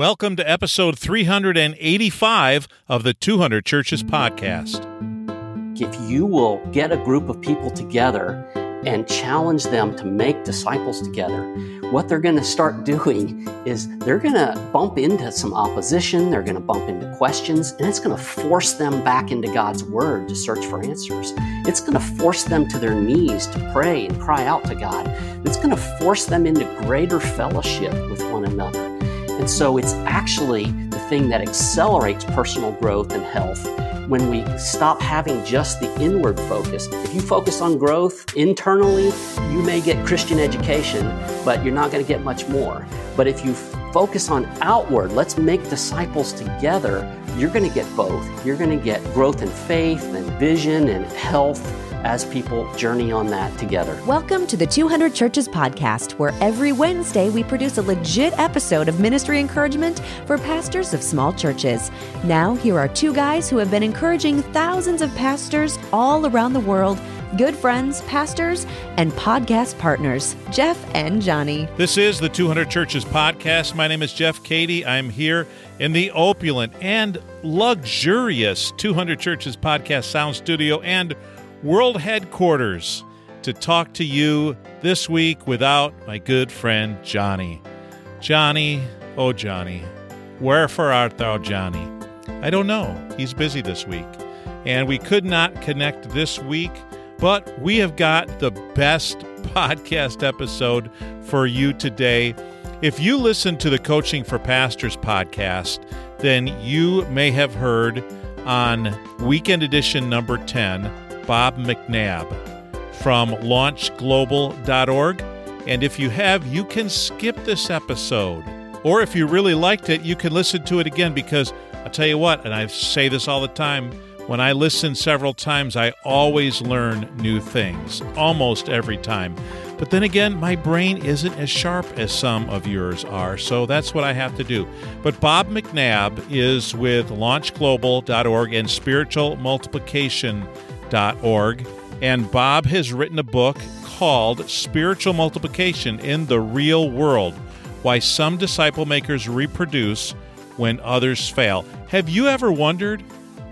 Welcome to episode 385 of the 200 Churches podcast. If you will get a group of people together and challenge them to make disciples together, what they're going to start doing is they're going to bump into some opposition, they're going to bump into questions, and it's going to force them back into God's Word to search for answers. It's going to force them to their knees to pray and cry out to God. It's going to force them into greater fellowship with one another. And so it's actually the thing that accelerates personal growth and health when we stop having just the inward focus. If you focus on growth internally, you may get Christian education, but you're not going to get much more. But if you focus on outward, let's make disciples together, you're going to get both. You're going to get growth in faith and vision and health as people journey on that together. Welcome to the 200 Churches podcast, where every Wednesday we produce a legit episode of ministry encouragement for pastors of small churches. Now, here are two guys who have been encouraging thousands of pastors all around the world. Good friends, pastors, and podcast partners, Jeff and Johnny. This is the 200 Churches podcast. My name is Jeff Cady. I'm here in the opulent and luxurious 200 Churches podcast sound studio and world headquarters to talk to you this week without my good friend Johnny. Johnny, oh Johnny, wherefore art thou, Johnny? I don't know. He's busy this week. And we could not connect this week, but we have got the best podcast episode for you today. If you listen to the Coaching for Pastors podcast, then you may have heard on weekend edition number 10 Bob McNabb from launchglobal.org. And if you have, you can skip this episode. Or if you really liked it, you can listen to it again because I'll tell you what, and I say this all the time when I listen several times, I always learn new things, almost every time. But then again, my brain isn't as sharp as some of yours are, so that's what I have to do. But Bob McNabb is with launchglobal.org and spiritualmultiplication.org. And Bob has written a book called Spiritual Multiplication in the Real World Why Some Disciple Makers Reproduce When Others Fail. Have you ever wondered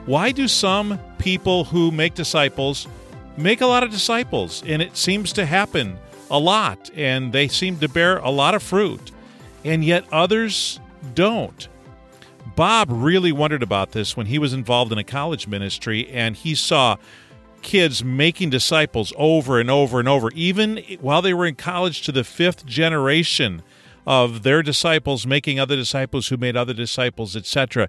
why do some people who make disciples make a lot of disciples? And it seems to happen a lot, and they seem to bear a lot of fruit, and yet others don't. Bob really wondered about this when he was involved in a college ministry and he saw kids making disciples over and over and over, even while they were in college to the fifth generation of their disciples making other disciples who made other disciples, etc.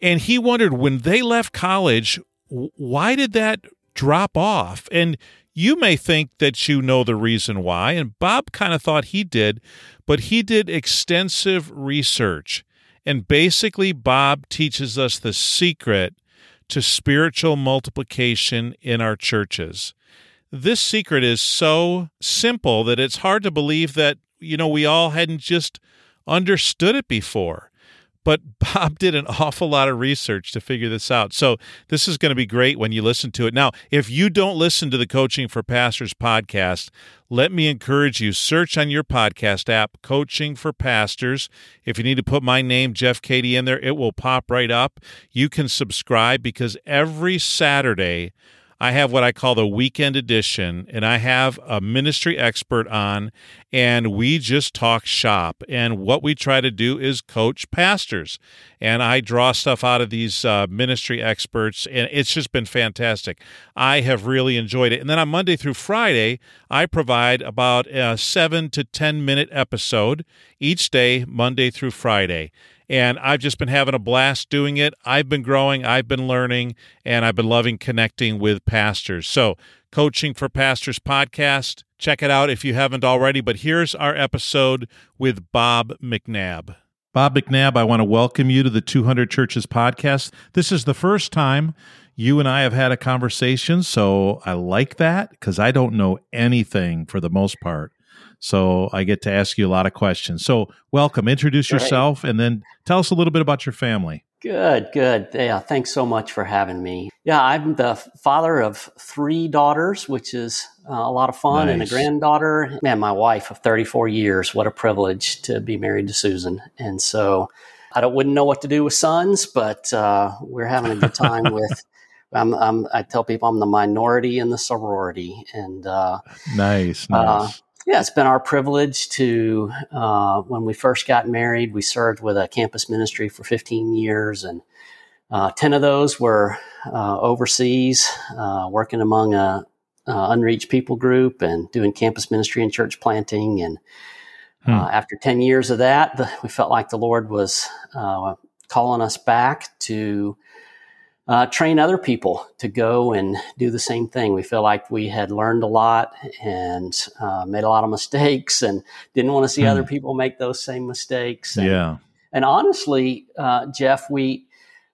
And he wondered when they left college, why did that drop off? And you may think that you know the reason why, and Bob kind of thought he did, but he did extensive research. And basically, Bob teaches us the secret to spiritual multiplication in our churches. This secret is so simple that it's hard to believe that, you know, we all hadn't just understood it before. But Bob did an awful lot of research to figure this out. So this is going to be great when you listen to it. Now, if you don't listen to the Coaching for Pastors podcast, let me encourage you search on your podcast app Coaching for Pastors. If you need to put my name Jeff Cady in there, it will pop right up. You can subscribe because every Saturday I have what I call the weekend edition, and I have a ministry expert on, and we just talk shop. And what we try to do is coach pastors. And I draw stuff out of these uh, ministry experts, and it's just been fantastic. I have really enjoyed it. And then on Monday through Friday, I provide about a seven to 10 minute episode each day, Monday through Friday and I've just been having a blast doing it. I've been growing, I've been learning, and I've been loving connecting with pastors. So, Coaching for Pastors podcast, check it out if you haven't already. But here's our episode with Bob McNabb. Bob McNabb, I want to welcome you to the 200 Churches podcast. This is the first time you and I have had a conversation, so I like that because I don't know anything for the most part. So I get to ask you a lot of questions. So welcome, introduce yourself, and then tell us a little bit about your family. Good, good. Yeah, thanks so much for having me. Yeah, I'm the father of three daughters, which is uh, a lot of fun, nice. and a granddaughter. Man, my wife of 34 years. What a privilege to be married to Susan. And so I don't wouldn't know what to do with sons, but uh, we're having a good time with. I'm, I'm, i tell people I'm the minority in the sorority, and uh, nice, uh, nice. Yeah, it's been our privilege to. Uh, when we first got married, we served with a campus ministry for 15 years, and uh, 10 of those were overseas, working among a, unreached people group and doing campus ministry and church planting and Hmm. Uh, after 10 years of that, the, we felt like the Lord was uh, calling us back to uh, train other people to go and do the same thing. We feel like we had learned a lot and uh, made a lot of mistakes and didn't want to see hmm. other people make those same mistakes. And, yeah. And honestly, uh, Jeff, we,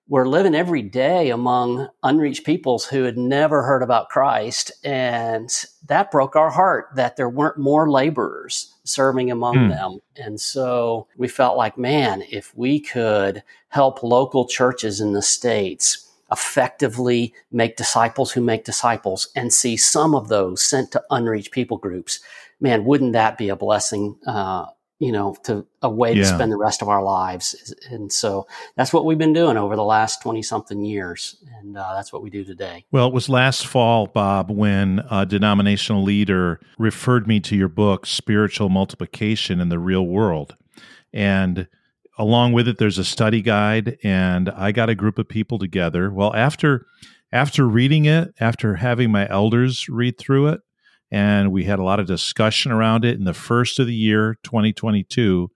were living every day among unreached peoples who had never heard about Christ. And that broke our heart that there weren't more laborers serving among mm. them. And so we felt like, man, if we could help local churches in the States effectively make disciples who make disciples and see some of those sent to unreached people groups, man, wouldn't that be a blessing uh, you know, to a way yeah. to spend the rest of our lives. And so that's what we've been doing over the last 20 something years. And uh, that's what we do today. Well, it was last fall, Bob, when a denominational leader referred me to your book, Spiritual Multiplication in the Real World. And along with it, there's a study guide. And I got a group of people together. Well, after after reading it, after having my elders read through it, and we had a lot of discussion around it. In the first of the year, 2022,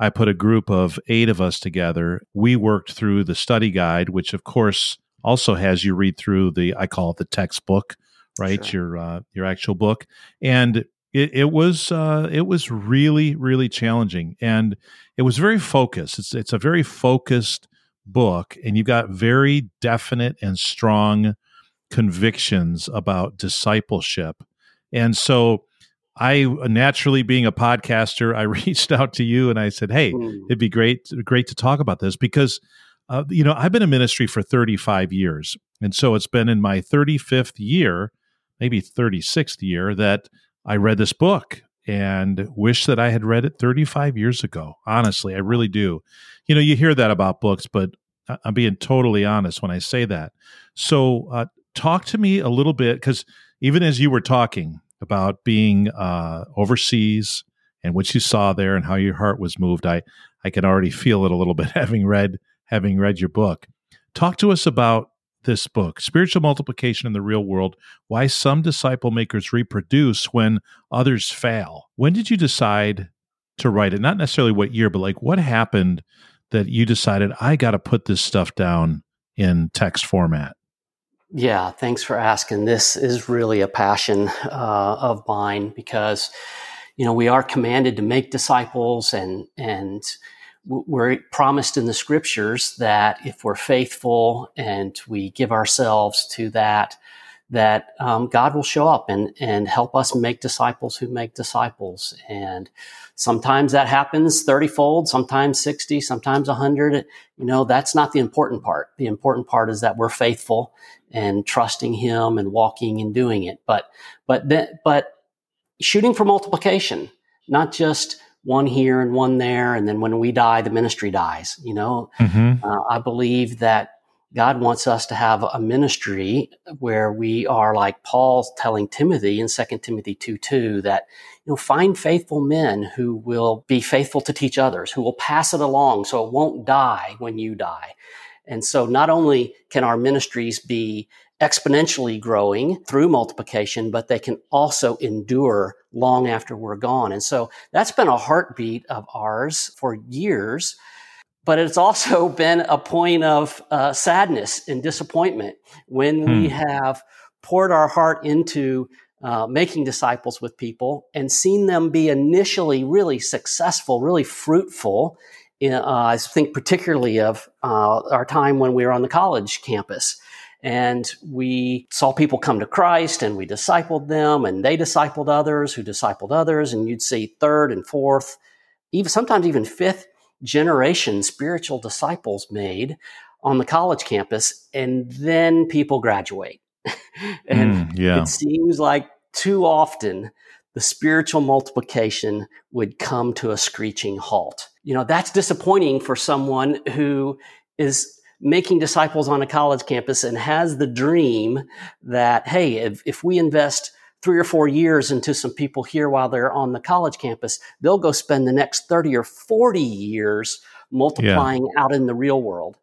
I put a group of eight of us together. We worked through the study guide, which of course also has you read through the I call it the textbook, right? Sure. Your uh, your actual book, and it, it was uh, it was really really challenging, and it was very focused. It's it's a very focused book, and you got very definite and strong convictions about discipleship and so I naturally being a podcaster, I reached out to you and I said, "Hey, mm. it'd be great great to talk about this because uh, you know, I've been in ministry for 35 years. And so it's been in my 35th year, maybe 36th year that I read this book and wish that I had read it 35 years ago. Honestly, I really do. You know, you hear that about books, but I'm being totally honest when I say that. So, uh, talk to me a little bit because even as you were talking about being uh, overseas and what you saw there and how your heart was moved, I I can already feel it a little bit having read having read your book. Talk to us about this book, Spiritual Multiplication in the Real World Why Some Disciple Makers Reproduce When Others Fail. When did you decide to write it? Not necessarily what year, but like what happened that you decided, I got to put this stuff down in text format? Yeah, thanks for asking. This is really a passion uh, of mine because, you know, we are commanded to make disciples, and and we're promised in the scriptures that if we're faithful and we give ourselves to that, that um, God will show up and and help us make disciples who make disciples. And sometimes that happens thirty fold, sometimes sixty, sometimes hundred. You know, that's not the important part. The important part is that we're faithful and trusting him and walking and doing it. But, but, then, but shooting for multiplication, not just one here and one there. And then when we die, the ministry dies. You know, mm-hmm. uh, I believe that God wants us to have a ministry where we are like Paul telling Timothy in 2 Timothy 2 2 that, you know, find faithful men who will be faithful to teach others, who will pass it along so it won't die when you die. And so not only can our ministries be exponentially growing through multiplication, but they can also endure long after we're gone. And so that's been a heartbeat of ours for years. But it's also been a point of uh, sadness and disappointment when hmm. we have poured our heart into uh, making disciples with people and seen them be initially really successful, really fruitful, uh, I think particularly of uh, our time when we were on the college campus. And we saw people come to Christ and we discipled them and they discipled others who discipled others. And you'd see third and fourth, even sometimes even fifth generation spiritual disciples made on the college campus. And then people graduate. and mm, yeah. it seems like too often the spiritual multiplication would come to a screeching halt. you know, that's disappointing for someone who is making disciples on a college campus and has the dream that, hey, if, if we invest three or four years into some people here while they're on the college campus, they'll go spend the next 30 or 40 years multiplying yeah. out in the real world.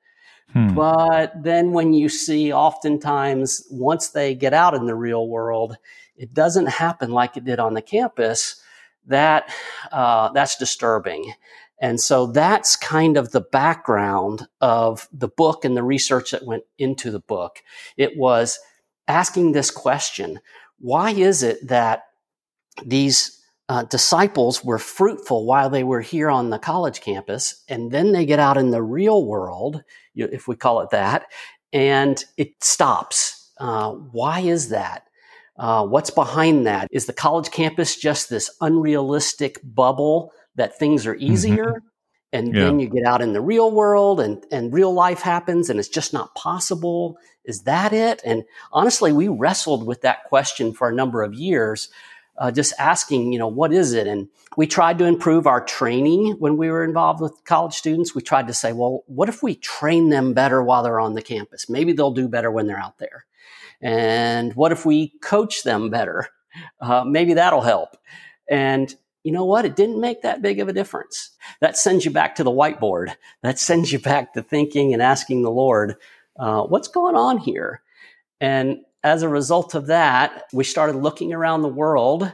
Hmm. But then when you see oftentimes once they get out in the real world, it doesn't happen like it did on the campus. That uh, that's disturbing. And so that's kind of the background of the book and the research that went into the book. It was asking this question why is it that these uh, disciples were fruitful while they were here on the college campus, and then they get out in the real world, if we call it that, and it stops? Uh, why is that? Uh, what's behind that? Is the college campus just this unrealistic bubble that things are mm-hmm. easier? Mm-hmm. And yeah. then you get out in the real world and, and real life happens and it's just not possible. Is that it? And honestly, we wrestled with that question for a number of years, uh, just asking, you know, what is it? And we tried to improve our training when we were involved with college students. We tried to say, well, what if we train them better while they're on the campus? Maybe they'll do better when they're out there. And what if we coach them better? Uh, maybe that'll help. And you know what? It didn't make that big of a difference. That sends you back to the whiteboard. That sends you back to thinking and asking the Lord, uh, what's going on here? And as a result of that, we started looking around the world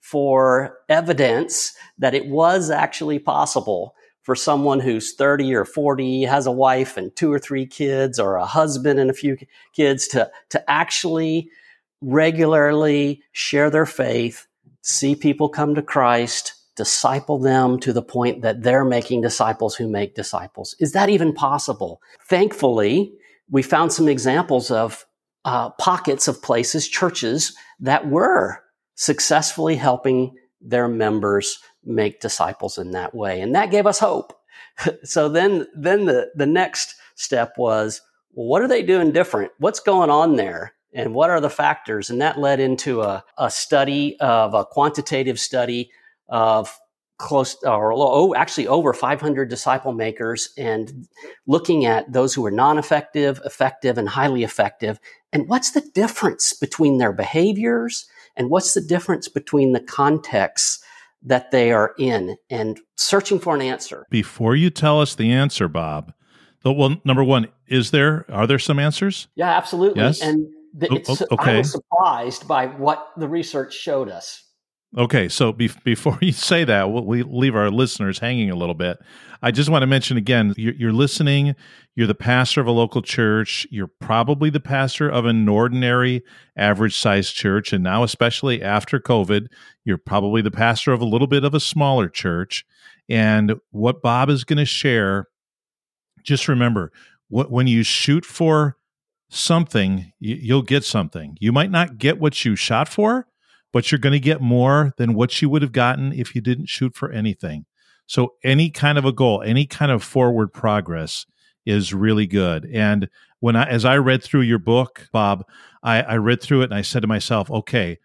for evidence that it was actually possible for someone who's 30 or 40, has a wife and two or three kids, or a husband and a few kids to, to actually regularly share their faith see people come to Christ, disciple them to the point that they're making disciples who make disciples. Is that even possible? Thankfully, we found some examples of uh, pockets of places, churches that were successfully helping their members make disciples in that way. And that gave us hope. so then, then the, the next step was, well, what are they doing different? What's going on there? And what are the factors? And that led into a, a study of a quantitative study of close or oh, actually over 500 disciple makers and looking at those who are non-effective, effective, and highly effective. And what's the difference between their behaviors and what's the difference between the contexts that they are in and searching for an answer. Before you tell us the answer, Bob, well, number one, is there, are there some answers? Yeah, absolutely. Yes. And Oh, okay. I was surprised by what the research showed us. Okay, so be- before you say that, we leave our listeners hanging a little bit. I just want to mention again you're, you're, listening, you're the pastor of a local church, you're probably the pastor of an ordinary, average sized church. And now, especially after COVID, you're probably the pastor of a little bit of a smaller church. And what Bob is going to share, just remember what, when you shoot for something, you'll get something. You might not get what you shot for, but you're going to get more than what you would have gotten if you didn't shoot for anything. So, any kind of a goal, any kind of forward progress is really good. And when I, as I read through your book, Bob, I, I read through it and I said to myself, okay,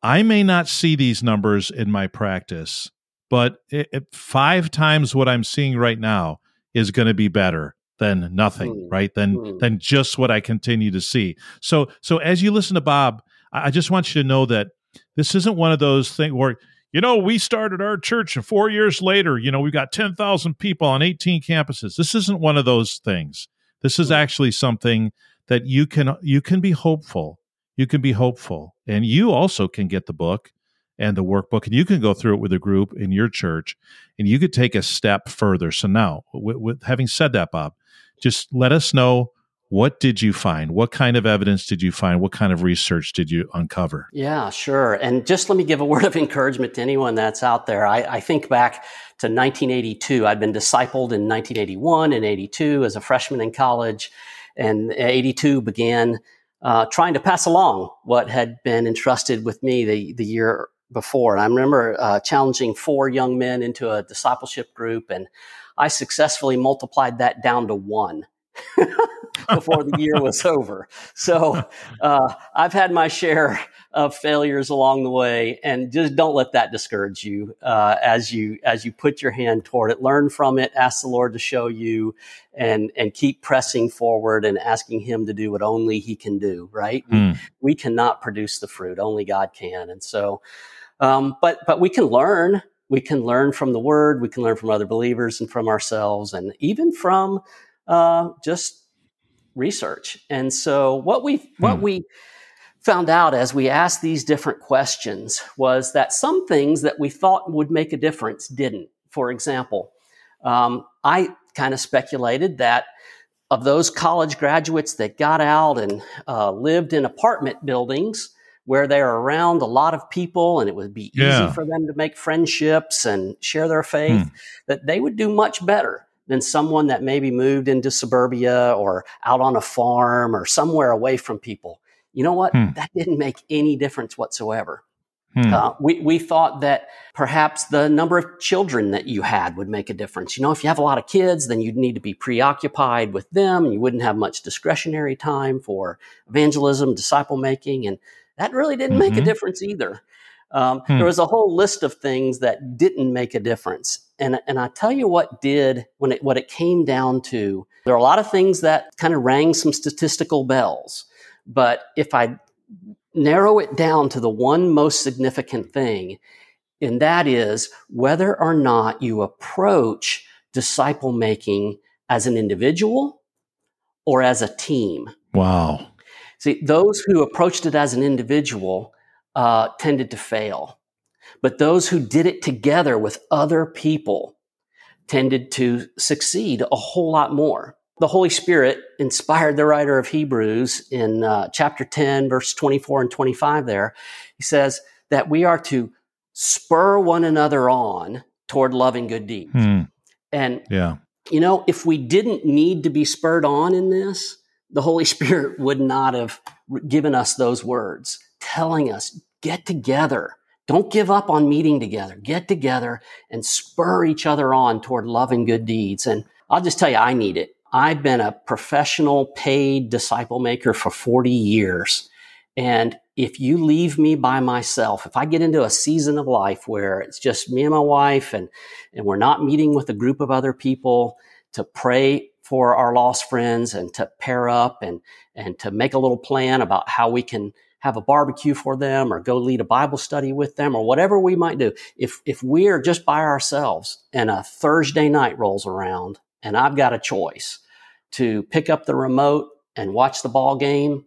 I may not see these numbers in my practice, but it, it, five times what I'm seeing right now is going to be better than nothing, mm. right? Than mm. than just what I continue to see. So so as you listen to Bob, I just want you to know that this isn't one of those things where you know we started our church and four years later, you know we've got ten thousand people on eighteen campuses. This isn't one of those things. This is mm. actually something that you can you can be hopeful. You can be hopeful, and you also can get the book and the workbook, and you can go through it with a group in your church, and you could take a step further. So now, with, with having said that, Bob, just let us know what did you find? What kind of evidence did you find? What kind of research did you uncover? Yeah, sure. And just let me give a word of encouragement to anyone that's out there. I, I think back to 1982. I'd been discipled in 1981 and 82 as a freshman in college, and 82 began uh, trying to pass along what had been entrusted with me the, the year before. And I remember uh, challenging four young men into a discipleship group and I successfully multiplied that down to one. before the year was over. So uh, I've had my share of failures along the way, and just don't let that discourage you uh, as you as you put your hand toward it. Learn from it. Ask the Lord to show you, and and keep pressing forward and asking Him to do what only He can do. Right? Mm. We, hmm. we cannot produce the fruit; only God can. And so, um, but but we can learn we can learn from the word, we can learn from other believers and from ourselves, and even from uh, just research. And so, what we hmm. what we found out as we asked these different questions was that some things that we thought would make a difference didn't. For example, um, I kind of speculated that of those college graduates that got out and uh, lived in apartment buildings where they're around a lot of people and it would be yeah. easy for them to make friendships and share their faith, hmm. that they would do much better than someone that maybe moved into suburbia or out on a farm or somewhere away from people. You know what? Hmm. That didn't make any difference whatsoever. Hmm. Uh, we, we thought that perhaps the number of children that you had would make a difference. You know, if you have a lot of kids, then you'd need to be preoccupied with them and you wouldn't have much discretionary time for evangelism, disciple making. And that really didn't mm-hmm. make a mm-hmm. difference either. Um, hmm. There was a whole list of things that didn't make a difference. And, and I tell you what did when it, what it came down to, there are a lot of things that kind of rang some statistical bells. But if I narrow it down to the one most significant thing, and that is whether or not you approach disciple making as an individual or as a team. Wow. See, those who approached it as an individual uh, tended to fail, but those who did it together with other people tended to succeed a whole lot more. The Holy Spirit inspired the writer of Hebrews in uh, chapter 10, verse 24 and 25 there. He says that we are to spur one another on toward loving good deeds. Hmm. And, yeah. you know, if we didn't need to be spurred on in this, the Holy Spirit would not have given us those words, telling us, get together. Don't give up on meeting together. Get together and spur each other on toward love and good deeds. And I'll just tell you, I need it. I've been a professional paid disciple maker for 40 years. And if you leave me by myself, if I get into a season of life where it's just me and my wife and, and we're not meeting with a group of other people to pray for our lost friends and to pair up and, and to make a little plan about how we can have a barbecue for them or go lead a Bible study with them or whatever we might do. If, if we are just by ourselves and a Thursday night rolls around and I've got a choice to pick up the remote and watch the ball game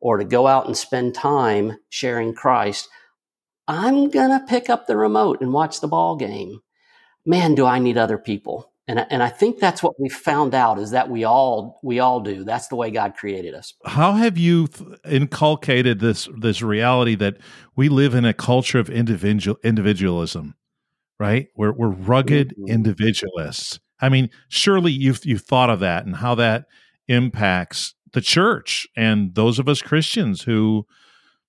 or to go out and spend time sharing Christ, I'm going to pick up the remote and watch the ball game. Man, do I need other people. And, and I think that's what we found out is that we all we all do. That's the way God created us. How have you inculcated this this reality that we live in a culture of individual individualism, right? We're we're rugged mm-hmm. individualists. I mean, surely you've you've thought of that and how that impacts the church and those of us Christians who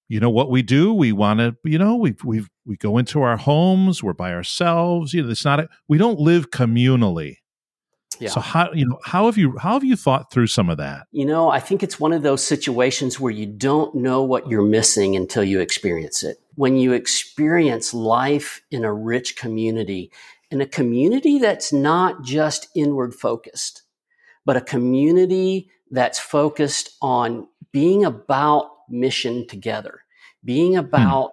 you know what we do we want to you know we've we we go into our homes we're by ourselves you know it's not a, we don't live communally yeah. so how you know how have you how have you thought through some of that you know i think it's one of those situations where you don't know what you're missing until you experience it when you experience life in a rich community in a community that's not just inward focused but a community that's focused on being about mission together, being hmm. about.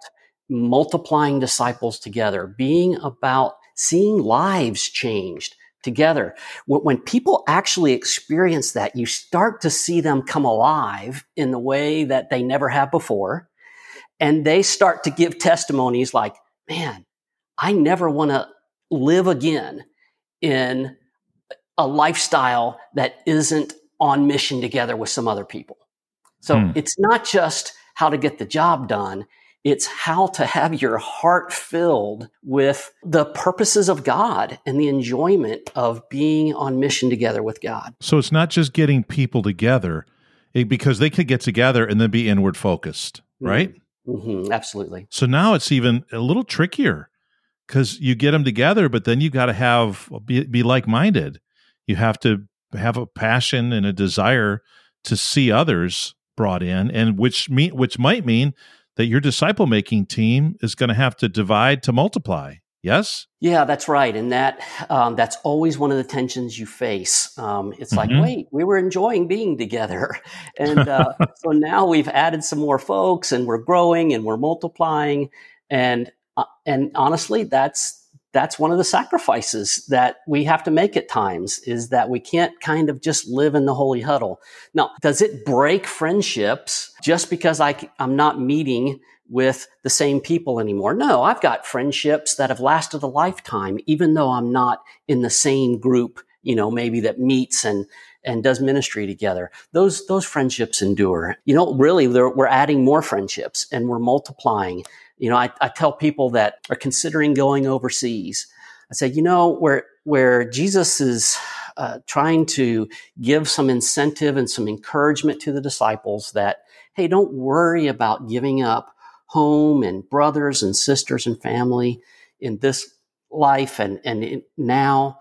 Multiplying disciples together, being about seeing lives changed together. When, people actually experience that, you start to see them come alive in the way that they never have before. And they start to give testimonies like, man, I never want to live again in a lifestyle that isn't on mission together with some other people. So hmm. it's not just how to get the job done. It's how to have your heart filled with the purposes of God and the enjoyment of being on mission together with God. So it's not just getting people together because they could get together and then be inward focused, mm-hmm. right? Mm-hmm. Absolutely. So now it's even a little trickier because you get them together, but then you got to have be, be like minded. You have to have a passion and a desire to see others brought in, and which mean which might mean that your disciple making team is going to have to divide to multiply. Yes. Yeah, that's right, and that um, that's always one of the tensions you face. Um, it's mm-hmm. like, wait, we were enjoying being together, and uh, so now we've added some more folks, and we're growing, and we're multiplying, and uh, and honestly, that's that's one of the sacrifices that we have to make at times is that we can't kind of just live in the holy huddle. Now, does it break friendships just because I, I'm not meeting with the same people anymore? No, I've got friendships that have lasted a lifetime, even though I'm not in the same group, you know, maybe that meets and, and does ministry together. Those, those friendships endure. You know, really, we're adding more friendships and we're multiplying you know, I, I tell people that are considering going overseas, I say, you know, where, where Jesus is uh, trying to give some incentive and some encouragement to the disciples that, hey, don't worry about giving up home and brothers and sisters and family in this life and, and now.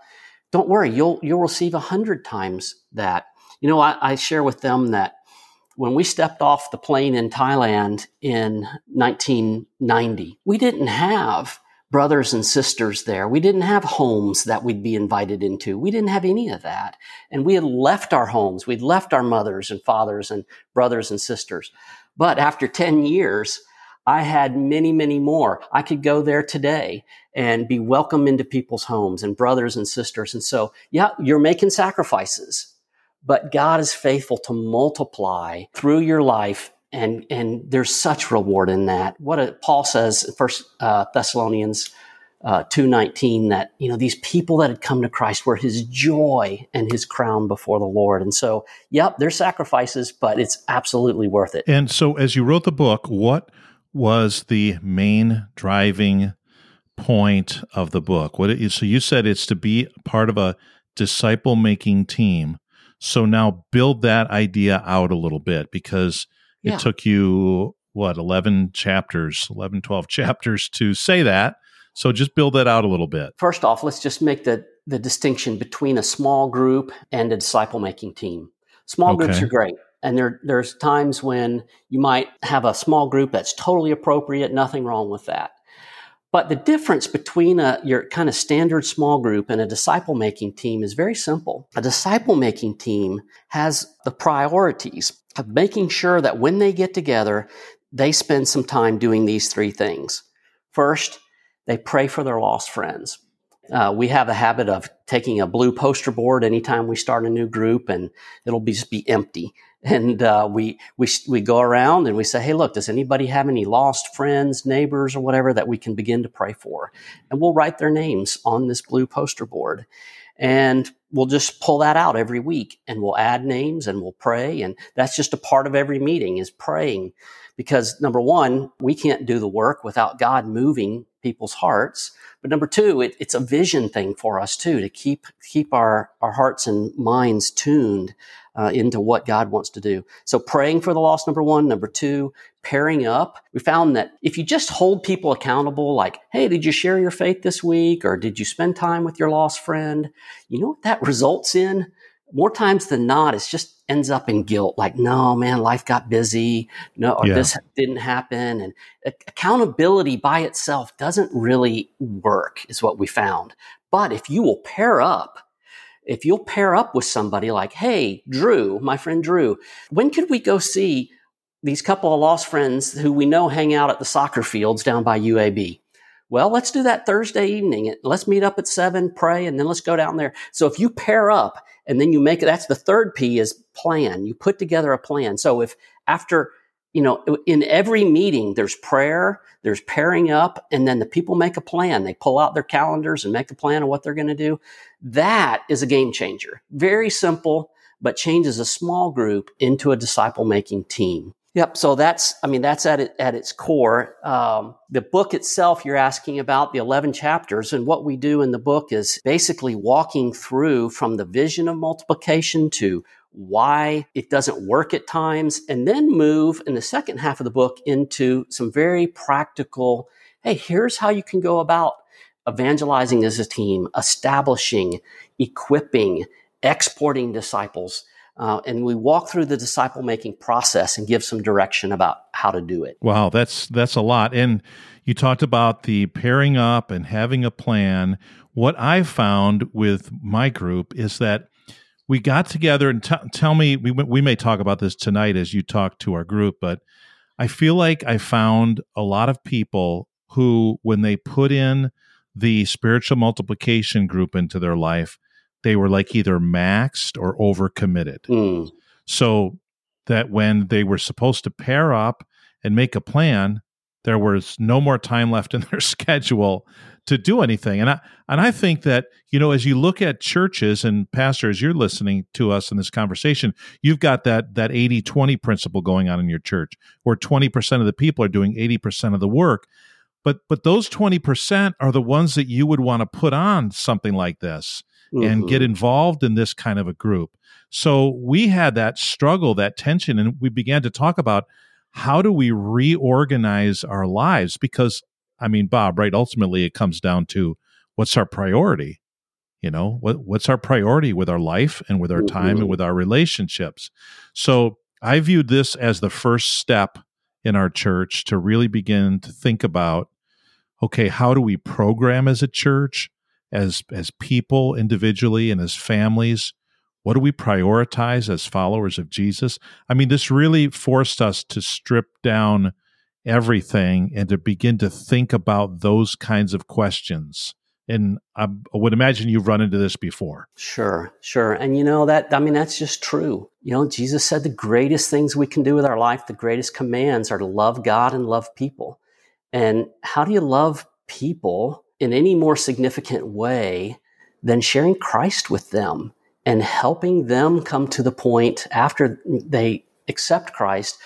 Don't worry, you'll, you'll receive a hundred times that. You know, I, I share with them that when we stepped off the plane in Thailand in 1990, we didn't have brothers and sisters there. We didn't have homes that we'd be invited into. We didn't have any of that. And we had left our homes. We'd left our mothers and fathers and brothers and sisters. But after 10 years, I had many, many more. I could go there today and be welcome into people's homes and brothers and sisters. And so, yeah, you're making sacrifices but God is faithful to multiply through your life. And, and there's such reward in that. What a, Paul says in First uh, Thessalonians uh, 2.19 that, you know, these people that had come to Christ were his joy and his crown before the Lord. And so, yep, there's sacrifices, but it's absolutely worth it. And so as you wrote the book, what was the main driving point of the book? What it, so you said it's to be part of a disciple making team. So now build that idea out a little bit because it yeah. took you, what, 11 chapters, 11, 12 chapters to say that. So just build that out a little bit. First off, let's just make the, the distinction between a small group and a disciple making team. Small okay. groups are great. And there, there's times when you might have a small group that's totally appropriate, nothing wrong with that. But the difference between a, your kind of standard small group and a disciple making team is very simple. A disciple making team has the priorities of making sure that when they get together, they spend some time doing these three things. First, they pray for their lost friends. Uh, we have a habit of taking a blue poster board anytime we start a new group and it'll be, just be empty and uh, we we we go around and we say, "Hey, look, does anybody have any lost friends, neighbors, or whatever that we can begin to pray for?" And we'll write their names on this blue poster board, and we'll just pull that out every week, and we'll add names and we'll pray, and that's just a part of every meeting is praying, because number one, we can't do the work without God moving people's hearts. But number two, it, it's a vision thing for us too to keep keep our our hearts and minds tuned uh, into what God wants to do. So praying for the lost, number one. Number two, pairing up. We found that if you just hold people accountable, like, hey, did you share your faith this week? Or did you spend time with your lost friend? You know what that results in? More times than not, it just ends up in guilt. Like, no, man, life got busy. No, or yeah. this didn't happen. And accountability by itself doesn't really work is what we found. But if you will pair up if you'll pair up with somebody like, hey, Drew, my friend Drew, when could we go see these couple of lost friends who we know hang out at the soccer fields down by UAB? Well, let's do that Thursday evening. Let's meet up at seven, pray, and then let's go down there. So if you pair up and then you make it, that's the third P is plan. You put together a plan. So if after you know, in every meeting, there's prayer, there's pairing up, and then the people make a plan. They pull out their calendars and make a plan of what they're going to do. That is a game changer. Very simple, but changes a small group into a disciple making team. Yep. So that's, I mean, that's at it, at its core. Um, the book itself, you're asking about the 11 chapters and what we do in the book is basically walking through from the vision of multiplication to why it doesn't work at times, and then move in the second half of the book into some very practical hey, here's how you can go about evangelizing as a team, establishing, equipping, exporting disciples. Uh, and we walk through the disciple making process and give some direction about how to do it. Wow, that's that's a lot. And you talked about the pairing up and having a plan. What I found with my group is that we got together and t- tell me we we may talk about this tonight as you talk to our group, but I feel like I found a lot of people who, when they put in the spiritual multiplication group into their life, they were like either maxed or overcommitted. Mm. So that when they were supposed to pair up and make a plan, there was no more time left in their schedule to do anything. And I and I think that, you know, as you look at churches and pastors, you're listening to us in this conversation, you've got that that 80-20 principle going on in your church where 20% of the people are doing 80% of the work. But but those 20% are the ones that you would want to put on something like this mm-hmm. and get involved in this kind of a group. So we had that struggle, that tension, and we began to talk about how do we reorganize our lives? Because, I mean, Bob, right? Ultimately, it comes down to what's our priority? You know, what, what's our priority with our life and with our time mm-hmm. and with our relationships? So I viewed this as the first step in our church to really begin to think about okay, how do we program as a church? as as people individually and as families what do we prioritize as followers of Jesus? I mean, this really forced us to strip down everything and to begin to think about those kinds of questions. And I would imagine you've run into this before. Sure, sure. And you know that, I mean, that's just true. You know, Jesus said the greatest things we can do with our life, the greatest commands are to love God and love people. And how do you love people in any more significant way than sharing Christ with them and helping them come to the point after they accept Christ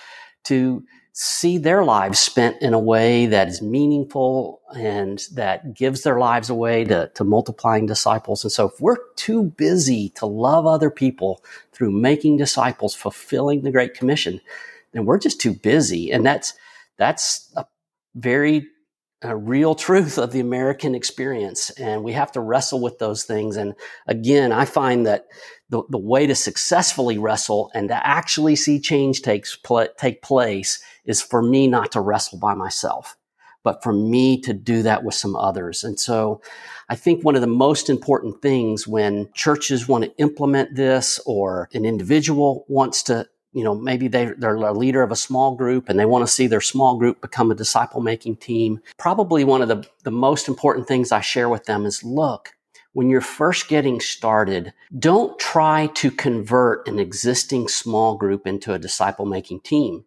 to see their lives spent in a way that is meaningful and that gives their lives away to, to multiplying disciples. And so if we're too busy to love other people through making disciples, fulfilling the Great Commission, then we're just too busy. And that's, that's a very a real truth of the American experience. And we have to wrestle with those things. And again, I find that the, the way to successfully wrestle and to actually see change takes pl- take place is for me not to wrestle by myself, but for me to do that with some others. And so I think one of the most important things when churches want to implement this or an individual wants to you know, maybe they, they're a leader of a small group and they want to see their small group become a disciple making team. Probably one of the, the most important things I share with them is look, when you're first getting started, don't try to convert an existing small group into a disciple making team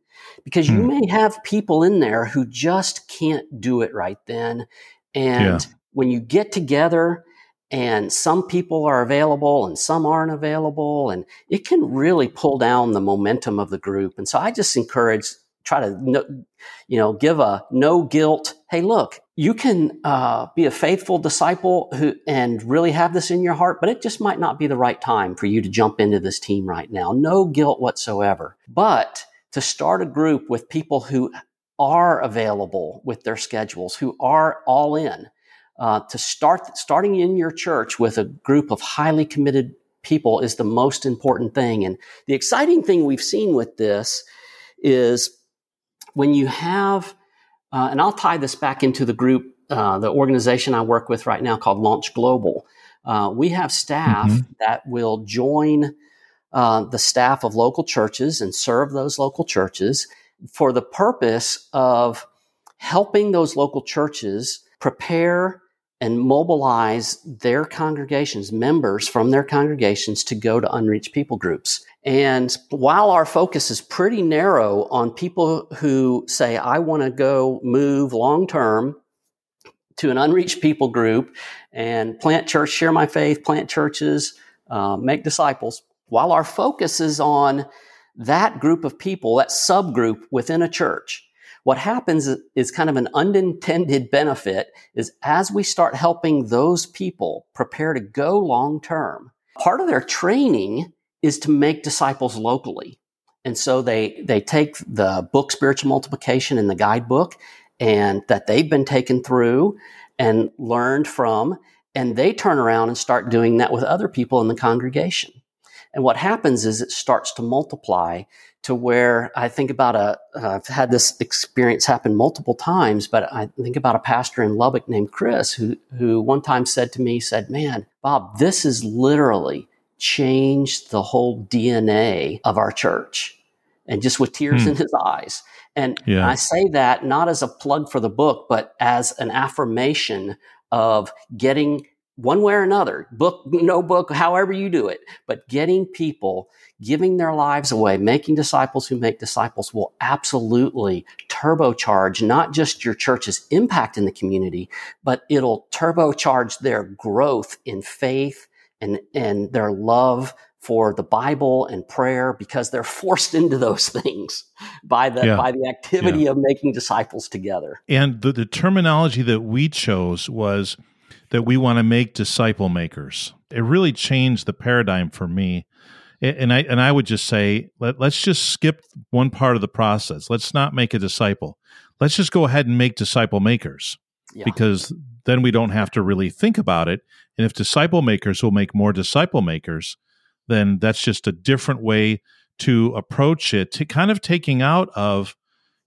because you hmm. may have people in there who just can't do it right then. And yeah. when you get together, and some people are available and some aren't available and it can really pull down the momentum of the group and so i just encourage try to you know give a no guilt hey look you can uh, be a faithful disciple who and really have this in your heart but it just might not be the right time for you to jump into this team right now no guilt whatsoever but to start a group with people who are available with their schedules who are all in uh, to start starting in your church with a group of highly committed people is the most important thing. And the exciting thing we've seen with this is when you have, uh, and I'll tie this back into the group, uh, the organization I work with right now called Launch Global. Uh, we have staff mm-hmm. that will join uh, the staff of local churches and serve those local churches for the purpose of helping those local churches prepare and mobilize their congregations, members from their congregations to go to unreached people groups. And while our focus is pretty narrow on people who say, I want to go move long term to an unreached people group and plant church, share my faith, plant churches, uh, make disciples, while our focus is on that group of people, that subgroup within a church, what happens is kind of an unintended benefit is as we start helping those people prepare to go long term, part of their training is to make disciples locally. And so they, they take the book Spiritual Multiplication in the guidebook and that they've been taken through and learned from, and they turn around and start doing that with other people in the congregation. And what happens is it starts to multiply to where I think about a, have had this experience happen multiple times, but I think about a pastor in Lubbock named Chris who, who one time said to me, said, man, Bob, this has literally changed the whole DNA of our church and just with tears hmm. in his eyes. And yeah. I say that not as a plug for the book, but as an affirmation of getting one way or another, book, no book, however you do it, but getting people giving their lives away, making disciples who make disciples will absolutely turbocharge not just your church's impact in the community, but it'll turbocharge their growth in faith and, and their love for the Bible and prayer because they're forced into those things by the yeah. by the activity yeah. of making disciples together. And the, the terminology that we chose was that we want to make disciple makers. It really changed the paradigm for me. And I and I would just say let, let's just skip one part of the process. Let's not make a disciple. Let's just go ahead and make disciple makers. Yeah. Because then we don't have to really think about it. And if disciple makers will make more disciple makers, then that's just a different way to approach it, to kind of taking out of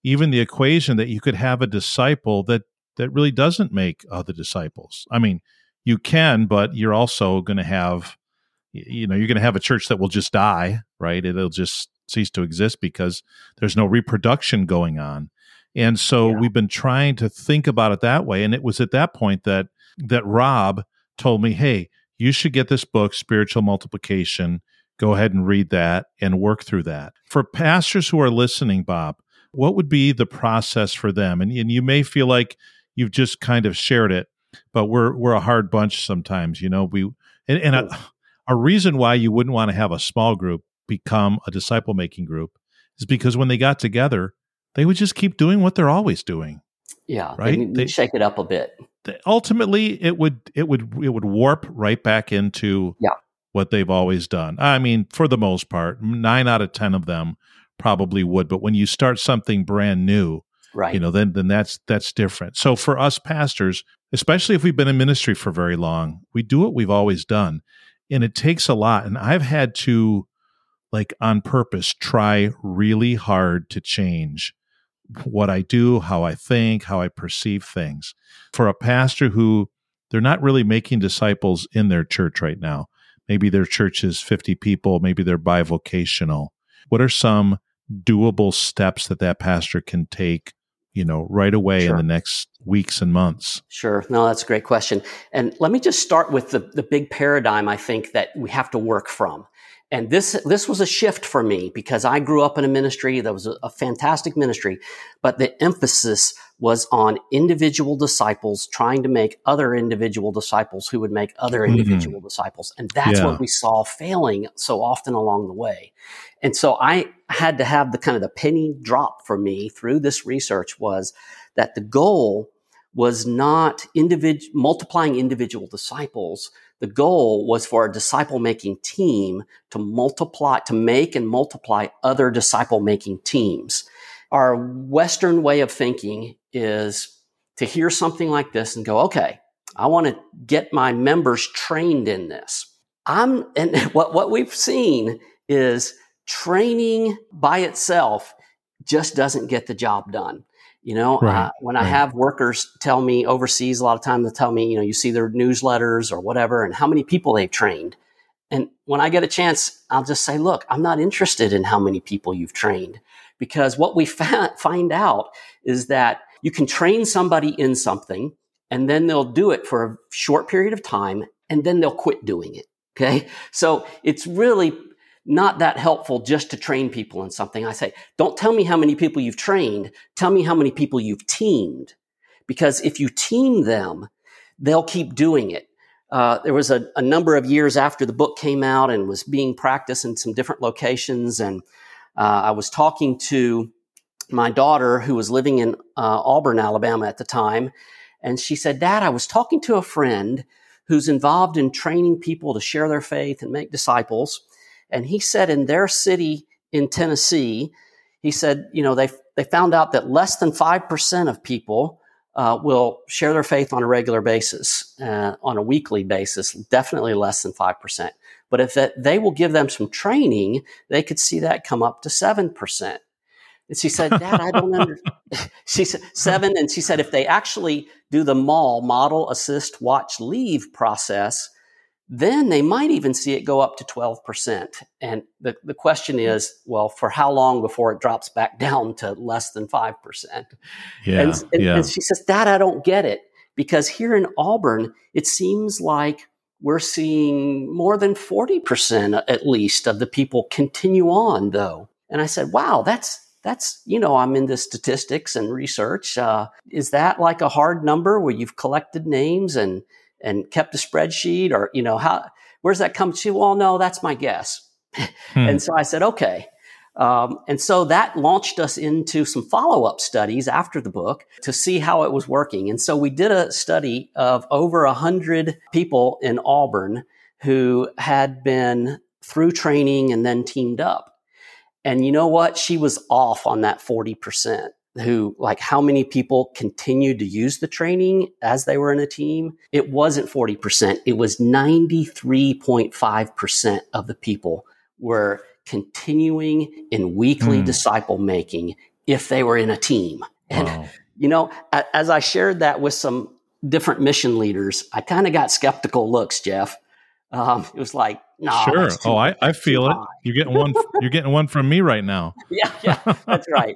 even the equation that you could have a disciple that that really doesn't make uh, other disciples. I mean, you can, but you're also going to have you know, you're going to have a church that will just die, right? It'll just cease to exist because there's no reproduction going on. And so yeah. we've been trying to think about it that way and it was at that point that that Rob told me, "Hey, you should get this book, Spiritual Multiplication. Go ahead and read that and work through that. For pastors who are listening, Bob, what would be the process for them? And, and you may feel like you've just kind of shared it, but we're we're a hard bunch sometimes. You know, we and, and a, a reason why you wouldn't want to have a small group become a disciple making group is because when they got together, they would just keep doing what they're always doing. Yeah, right. They, shake it up a bit ultimately it would it would it would warp right back into yeah. what they've always done. I mean, for the most part, nine out of ten of them probably would. But when you start something brand new, right? You know, then then that's that's different. So for us pastors, especially if we've been in ministry for very long, we do what we've always done, and it takes a lot. And I've had to, like on purpose, try really hard to change what I do, how I think, how I perceive things. For a pastor who they're not really making disciples in their church right now, maybe their church is 50 people, maybe they're bivocational. What are some doable steps that that pastor can take, you know, right away sure. in the next weeks and months? Sure. No, that's a great question. And let me just start with the, the big paradigm I think that we have to work from. And this, this was a shift for me because I grew up in a ministry that was a, a, fantastic ministry, but the emphasis was on individual disciples trying to make other individual disciples who would make other mm-hmm. individual mm-hmm. disciples. And that's yeah. what we saw failing so often along the way. And so I had to have the kind of the penny drop for me through this research was that the goal was not individual, multiplying individual disciples, the goal was for a disciple making team to multiply, to make and multiply other disciple making teams. Our Western way of thinking is to hear something like this and go, okay, I want to get my members trained in this. I'm, and what, what we've seen is training by itself just doesn't get the job done. You know, right, uh, when right. I have workers tell me overseas, a lot of time they tell me, you know, you see their newsletters or whatever, and how many people they've trained. And when I get a chance, I'll just say, look, I'm not interested in how many people you've trained because what we fa- find out is that you can train somebody in something and then they'll do it for a short period of time and then they'll quit doing it. Okay. So it's really not that helpful just to train people in something. I say, don't tell me how many people you've trained. Tell me how many people you've teamed. Because if you team them, they'll keep doing it. Uh, there was a, a, number of years after the book came out and was being practiced in some different locations. And uh, I was talking to my daughter who was living in uh, Auburn, Alabama at the time. And she said, Dad, I was talking to a friend who's involved in training people to share their faith and make disciples. And he said in their city in Tennessee, he said, you know, they, they found out that less than 5% of people uh, will share their faith on a regular basis, uh, on a weekly basis, definitely less than 5%. But if that, they will give them some training, they could see that come up to 7%. And she said, Dad, I don't understand. she said, seven. And she said, if they actually do the MAWL model, assist, watch, leave process, then they might even see it go up to 12%. And the, the question is, well, for how long before it drops back down to less than 5%? Yeah, and, and, yeah. and she says, Dad, I don't get it. Because here in Auburn, it seems like we're seeing more than 40% at least of the people continue on, though. And I said, wow, that's, that's, you know, I'm into statistics and research. Uh, is that like a hard number where you've collected names and, and kept a spreadsheet or, you know, how, where's that come to? Well, no, that's my guess. Hmm. And so I said, okay. Um, and so that launched us into some follow up studies after the book to see how it was working. And so we did a study of over a hundred people in Auburn who had been through training and then teamed up. And you know what? She was off on that 40% who like how many people continued to use the training as they were in a team. It wasn't 40%. It was 93.5% of the people were continuing in weekly Hmm. disciple making if they were in a team. And Wow. you know, a- as I shared that with some different mission leaders, I kind of got skeptical looks, Jeff. Um, it was like, no, sure. Oh, I, I feel it. high. You're getting one. You're getting one from me right now. yeah, yeah, that's right.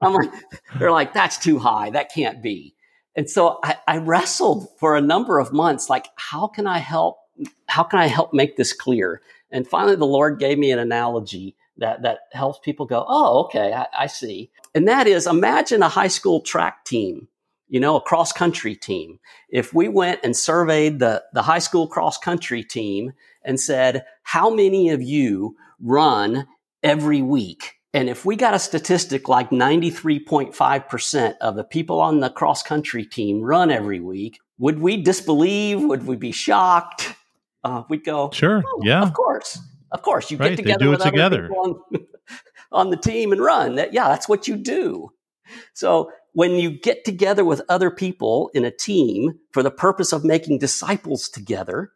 I'm like, they're like, that's too high. That can't be. And so I, I wrestled for a number of months, like, how can I help? How can I help make this clear? And finally, the Lord gave me an analogy that that helps people go, oh, okay, I, I see. And that is, imagine a high school track team, you know, a cross country team. If we went and surveyed the the high school cross country team and said, how many of you run every week? And if we got a statistic like 93.5% of the people on the cross country team run every week, would we disbelieve? Would we be shocked? Uh, we'd go, Sure. "Oh, Yeah. of course, of course. You Right, get together do with it other together. people on, on the team and run. That yeah, that's what you do. So when you get together with other people in a team for the purpose of making disciples together,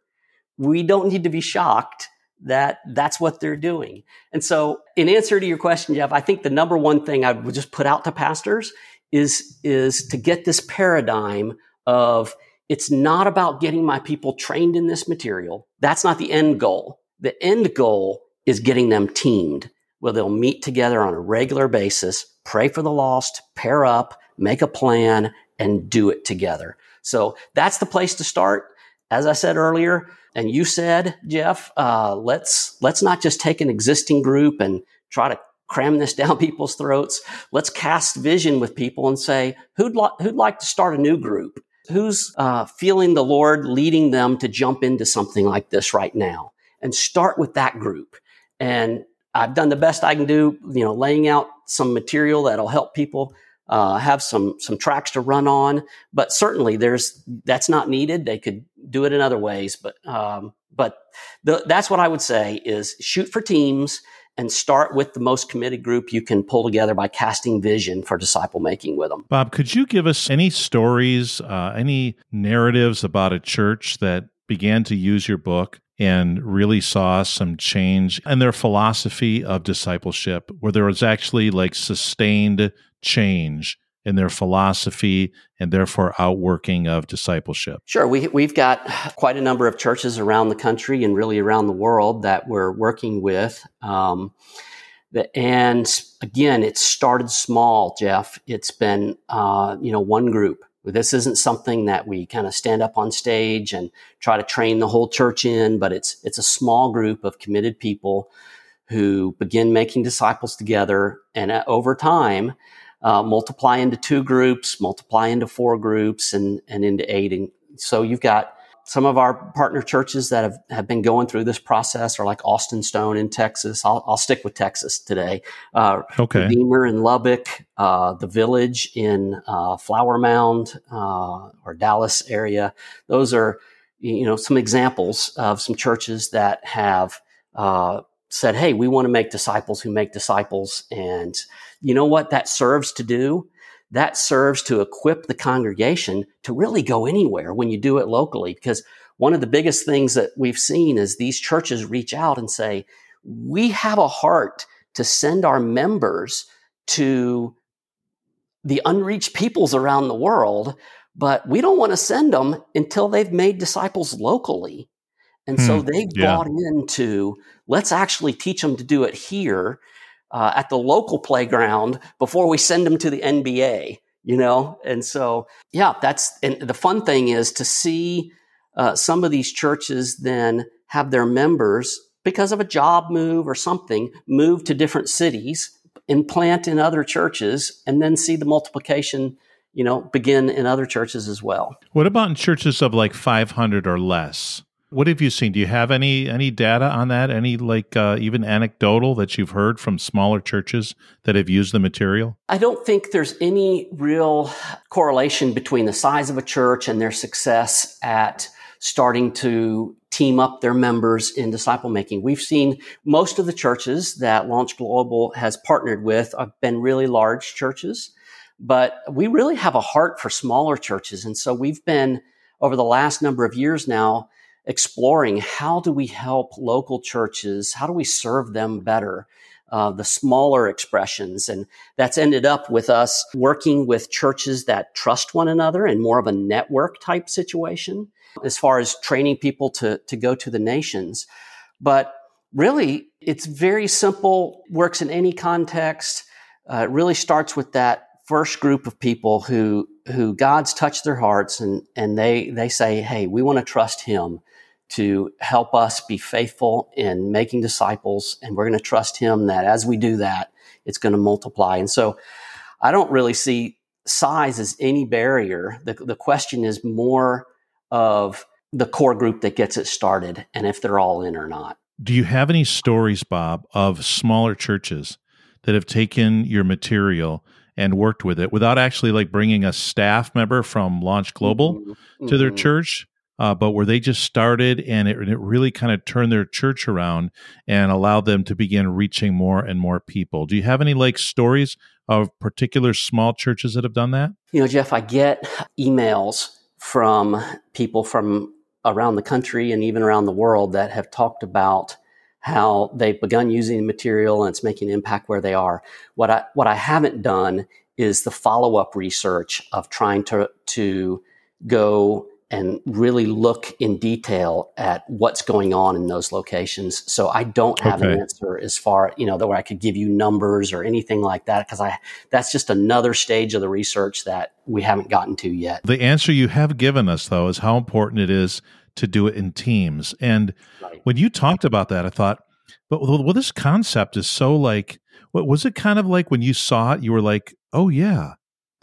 we don't need to be shocked that that's what they're doing. And so in answer to your question, Jeff, I think the number one thing I would just put out to pastors is, is to get this paradigm of it's not about getting my people trained in this material. That's not the end goal. The end goal is getting them teamed where they'll meet together on a regular basis, pray for the lost, pair up, make a plan, and do it together. So that's the place to start. As I said earlier, and you said, Jeff, uh, let's let's not just take an existing group and try to cram this down people's throats. Let's cast vision with people and say, who'd li- who'd like to start a new group? Who's uh, feeling the Lord leading them to jump into something like this right now? And start with that group. And I've done the best I can do, you know, laying out some material that'll help people uh, have some some tracks to run on. But certainly, there's that's not needed. They could do it in other ways. But um, but the, that's what I would say is shoot for teams and start with the most committed group you can pull together by casting vision for disciple making with them. Bob, could you give us any stories, uh, any narratives about a church that began to use your book and really saw some change in their philosophy of discipleship, where there was actually like sustained change in their philosophy and therefore outworking of discipleship? Sure, we, we've got quite a number of churches around the country and really around the world that we're working with. Um, and again, it started small, Jeff. It's been, uh, you know, one group. This isn't something that we kind of stand up on stage and try to train the whole church in, but it's it's a small group of committed people who begin making disciples together, and uh, over time, uh, multiply into two groups, multiply into four groups, and and into eight. And so you've got some of our partner churches that have, have been going through this process are like Austin Stone in Texas. I'll, I'll stick with Texas today. Uh, Okay. Redeemer in Lubbock, uh, the Village in uh, Flower Mound uh, or Dallas area. Those are you know some examples of some churches that have uh, said, "Hey, we want to make disciples who make disciples," and you know what that serves to do? That serves to equip the congregation to really go anywhere when you do it locally. Because one of the biggest things that we've seen is these churches reach out and say, we have a heart to send our members to the unreached peoples around the world, but we don't want to send them until they've made disciples locally. And hmm, so they've yeah. bought into let's actually teach them to do it here uh, at the local playground before we send them to the NBA, you know? And so, yeah, that's, and the fun thing is to see uh, some of these churches then have their members, because of a job move or something, move to different cities and plant in other churches and then see the multiplication you know begin in other churches as well what about in churches of like 500 or less what have you seen? Do you have any any data on that? Any like uh, even anecdotal that you've heard from smaller churches that have used the material? I don't think there's any real correlation between the size of a church and their success at starting to team up their members in disciple making. We've seen most of the churches that Launch Global has partnered with have been really large churches, but we really have a heart for smaller churches. And so we've been over the last number of years now exploring how do we help local churches? How do we serve them better? Uh, the smaller expressions. And that's ended up with us working with churches that trust one another and more of a network type situation as far as training people to, to go to the nations. But really, it's very simple, works in any context. Uh, it really starts with that first group of people who who God's touched their hearts and and they they say, "Hey, we want to trust him to help us be faithful in making disciples. And we're going to trust him that as we do that, it's going to multiply. And so I don't really see size as any barrier. The, the question is more of the core group that gets it started and if they're all in or not. Do you have any stories, Bob, of smaller churches that have taken your material and worked with it without actually like bringing a staff member from Launch Global mm-hmm. to their mm-hmm. church? Uh, but where they just started and it, it really kind of turned their church around and allowed them to begin reaching more and more people. Do you have any like stories of particular small churches that have done that? You know, Jeff, I get emails from people from around the country and even around the world that have talked about how they've begun using the material and it's making an impact where they are. What I what I haven't done is the follow up research of trying to to go and really look in detail at what's going on in those locations. So I don't have okay. an answer as far, you know, that where I could give you numbers or anything like that because I that's just another stage of the research that we haven't gotten to yet. The answer you have given us though is how important it is to do it in teams. And right. when you talked about that, I thought, but well, this concept is so like what was it kind of like when you saw it, you were like, "Oh yeah,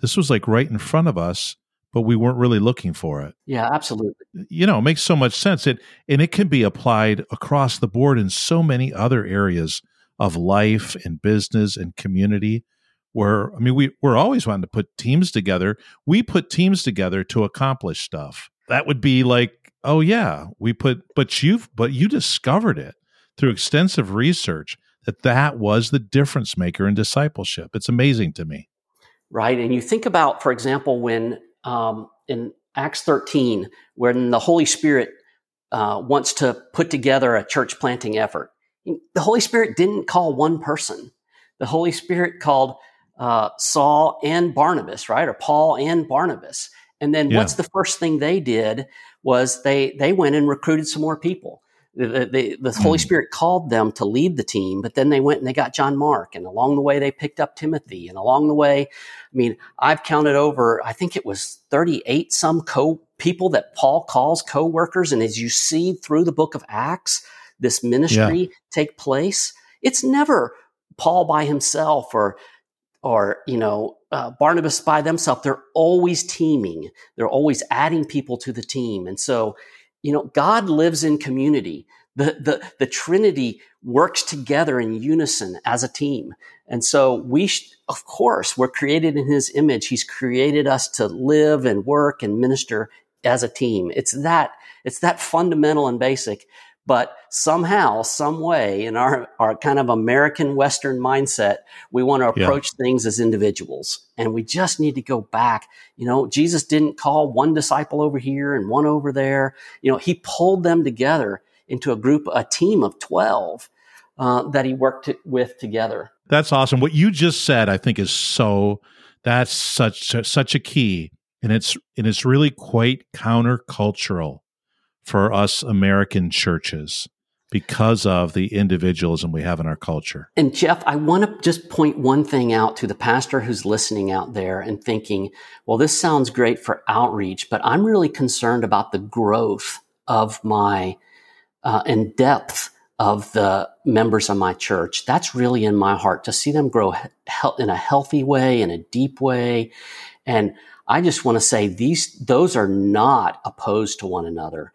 this was like right in front of us." But we weren't really looking for it. Yeah, absolutely. You know, it makes so much sense. It and it can be applied across the board in so many other areas of life and business and community. Where I mean, we we're always wanting to put teams together. We put teams together to accomplish stuff. That would be like, oh yeah, we put. But you've but you discovered it through extensive research that that was the difference maker in discipleship. It's amazing to me. Right, and you think about, for example, when um, in Acts 13, when the Holy Spirit uh, wants to put together a church planting effort. The Holy Spirit didn't call one person. The Holy Spirit called uh, Saul and Barnabas, right? Or Paul and Barnabas. And then yeah. what's the first thing they did was they they went and recruited some more people the, the, the Holy hmm. Spirit called them to lead the team, but then they went and they got John Mark, and along the way they picked up Timothy, and along the way, I mean, I've counted over, I think it was 38 some co people that Paul calls co-workers, and as you see through the book of Acts, this ministry yeah. take place. It's never Paul by himself or or you know uh, Barnabas by themselves. They're always teaming. They're always adding people to the team, and so you know, God lives in community. The, the, the Trinity works together in unison as a team. And so we, sh- of course, we're created in his image. He's created us to live and work and minister as a team. It's that, it's that fundamental and basic. But somehow, some way, in our, our kind of American Western mindset, we want to approach yeah. things as individuals. And we just need to go back. You know, Jesus didn't call one disciple over here and one over there. You know, he pulled them together into a group, a team of 12 uh, that he worked with together. That's awesome. What you just said, I think, is so, that's such, such a key. And it's, and it's really quite countercultural for us American churches because of the individualism we have in our culture. And Jeff, I want to just point one thing out to the pastor who's listening out there and thinking, well, this sounds great for outreach, but I'm really concerned about the growth of my uh, and depth of the members of my church. That's really in my heart to see them grow he- in a healthy way, in a deep way. And I just want to say these, those are not opposed to one another.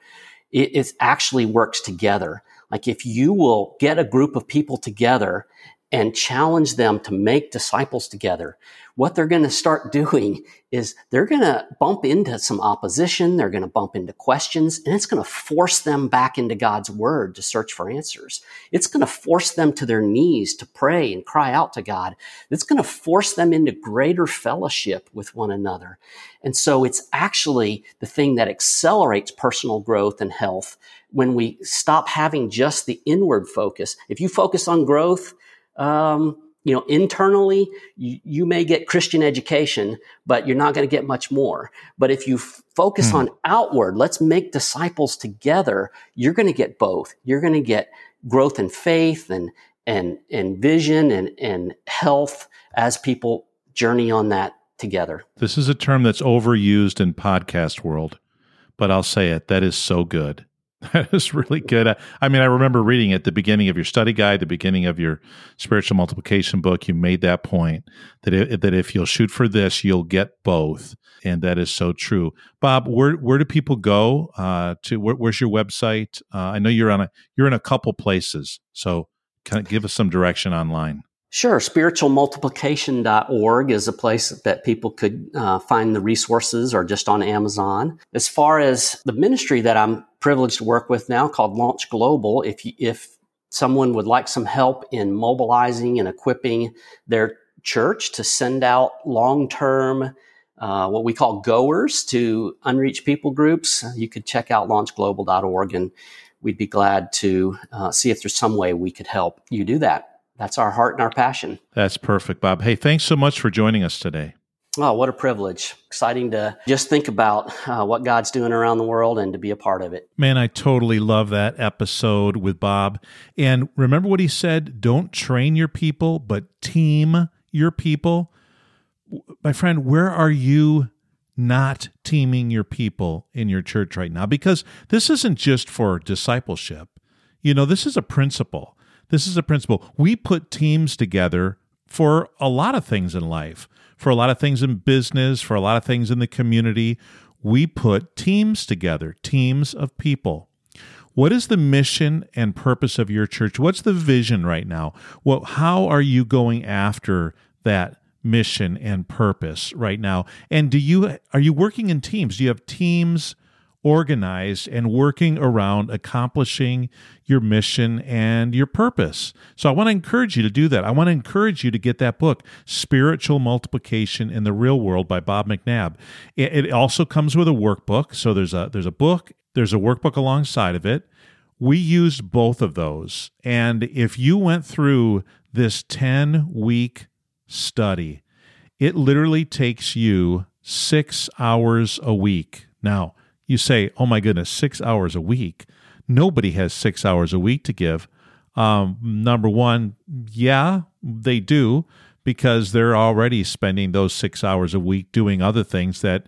It, it actually works together. Like if you will get a group of people together and challenge them to make disciples together, what they're going to start doing is they're going to bump into some opposition. They're going to bump into questions and it's going to force them back into God's word to search for answers. It's going to force them to their knees to pray and cry out to God. It's going to force them into greater fellowship with one another. And so it's actually the thing that accelerates personal growth and health when we stop having just the inward focus. If you focus on growth, um, you know, internally, you, you, may get Christian education, but you're not going to get much more. But if you f- focus hmm. on outward, let's make disciples together, you're going to get both. You're going to get growth in faith and, and, and vision and, and health as people journey on that together. This is a term that's overused in podcast world, but I'll say it. That is so good. That is really good. I mean, I remember reading at the beginning of your study guide, the beginning of your spiritual multiplication book, you made that point that it, that if you'll shoot for this, you'll get both, and that is so true. Bob, where where do people go uh, to? Where, where's your website? Uh, I know you're on a you're in a couple places, so kind of give us some direction online. Sure. Spiritualmultiplication.org is a place that people could uh, find the resources or just on Amazon. As far as the ministry that I'm privileged to work with now called Launch Global, if, you, if someone would like some help in mobilizing and equipping their church to send out long term, uh, what we call goers to unreached people groups, you could check out launchglobal.org and we'd be glad to uh, see if there's some way we could help you do that that's our heart and our passion. That's perfect, Bob. Hey, thanks so much for joining us today. Oh, what a privilege. Exciting to just think about uh, what God's doing around the world and to be a part of it. Man, I totally love that episode with Bob. And remember what he said don't train your people, but team your people. My friend, where are you not teaming your people in your church right now? Because this isn't just for discipleship. You know, this is a principle. This is a principle. We put teams together for a lot of things in life, for a lot of things in business, for a lot of things in the community. We put teams together, teams of people. What is the mission and purpose of your church? What's the vision right now? Well, how are you going after that mission and purpose right now? And do you are you working in teams? Do you have teams organized and working around accomplishing your mission and your purpose. So I want to encourage you to do that. I want to encourage you to get that book, Spiritual Multiplication in the Real World by Bob McNabb. It also comes with a workbook. So there's a there's a book, there's a workbook alongside of it. We used both of those. And if you went through this 10 week study, it literally takes you six hours a week. Now, you say, oh my goodness, six hours a week. Nobody has six hours a week to give. Um, number one, yeah, they do because they're already spending those six hours a week doing other things that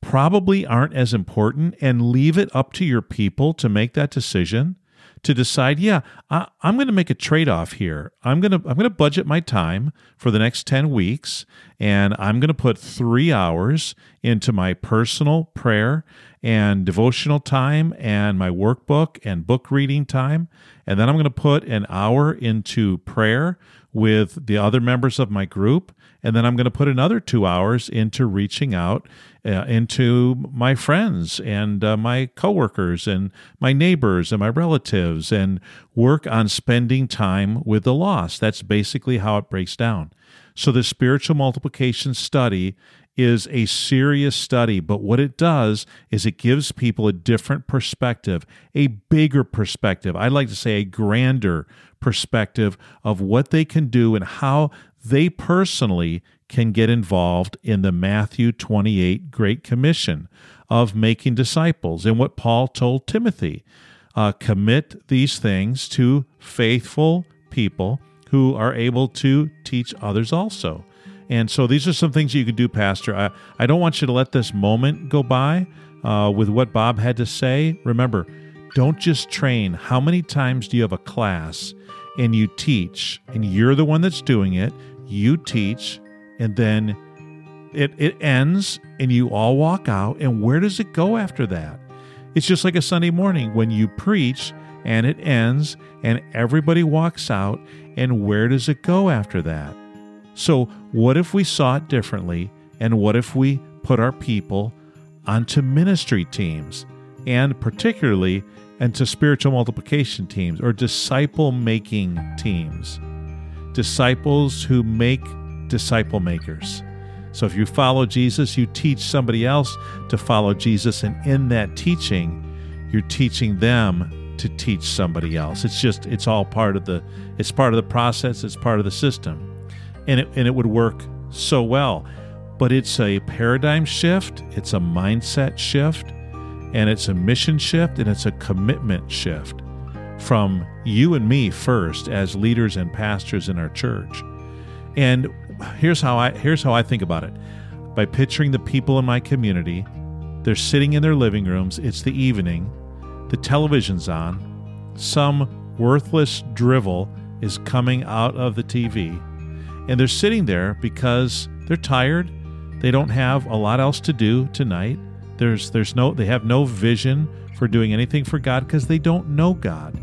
probably aren't as important and leave it up to your people to make that decision to decide, yeah, I, am going to make a trade off here. I'm going to I'm going to budget my time for the next 10 weeks and I'm going to put 3 hours into my personal prayer and devotional time and my workbook and book reading time and then I'm going to put an hour into prayer with the other members of my group. And then I'm going to put another two hours into reaching out uh, into my friends and uh, my coworkers and my neighbors and my relatives and work on spending time with the lost. That's basically how it breaks down. So the spiritual multiplication study is a serious study, but what it does is it gives people a different perspective, a bigger perspective. I'd like to say a grander perspective of what they can do and how they personally can get involved in the Matthew 28 Great Commission of making disciples and what Paul told Timothy. Uh, commit these things to faithful people who are able to teach others also. And so these are some things you can do, Pastor. I, I don't want you to let this moment go by uh, with what Bob had to say. Remember, don't just train. How many times do you have a class and you teach, and you're the one that's doing it? You teach, and then it, it ends, and you all walk out. And where does it go after that? It's just like a Sunday morning when you preach and it ends, and everybody walks out. And where does it go after that? So, what if we saw it differently? And what if we put our people onto ministry teams and particularly into spiritual multiplication teams or disciple making teams? Disciples who make disciple makers. So, if you follow Jesus, you teach somebody else to follow Jesus, and in that teaching, you're teaching them to teach somebody else. It's just, it's all part of the, it's part of the process, it's part of the system and it, and it would work so well. But it's a paradigm shift, it's a mindset shift, and it's a mission shift, and it's a commitment shift from you and me first as leaders and pastors in our church. And here's how I here's how I think about it. By picturing the people in my community, they're sitting in their living rooms, it's the evening, the television's on, some worthless drivel is coming out of the TV and they're sitting there because they're tired. They don't have a lot else to do tonight. There's there's no they have no vision for doing anything for God because they don't know God.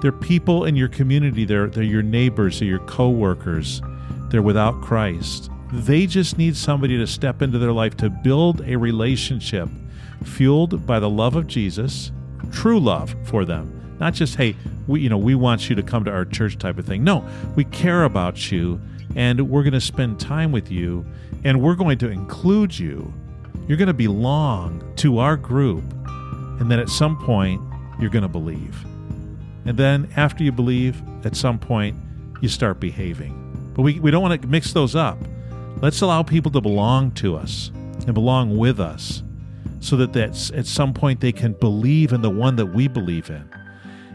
They're people in your community, they're they're your neighbors, they're your co-workers. They're without Christ. They just need somebody to step into their life to build a relationship fueled by the love of Jesus, true love for them. Not just, hey, we you know, we want you to come to our church type of thing. No, we care about you and we're going to spend time with you and we're going to include you. You're going to belong to our group. And then at some point, you're going to believe. And then after you believe, at some point, you start behaving. But we, we don't want to mix those up. Let's allow people to belong to us and belong with us so that that's, at some point they can believe in the one that we believe in.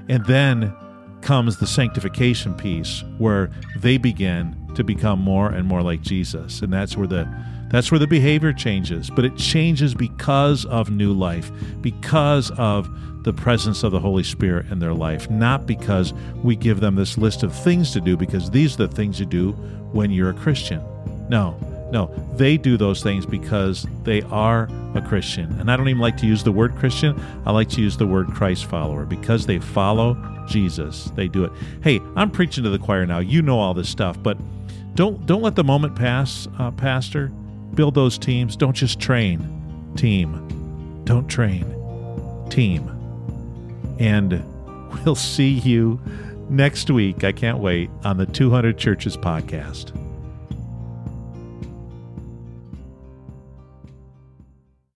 And then comes the sanctification piece where they begin to become more and more like Jesus. And that's where the that's where the behavior changes, but it changes because of new life, because of the presence of the Holy Spirit in their life, not because we give them this list of things to do because these are the things you do when you're a Christian. No, no, they do those things because they are a Christian. And I don't even like to use the word Christian, I like to use the word Christ follower because they follow Jesus. They do it. Hey, I'm preaching to the choir now. You know all this stuff, but don't don't let the moment pass, uh, Pastor. Build those teams. Don't just train. Team. Don't train. Team. And we'll see you next week. I can't wait on the 200 Churches podcast.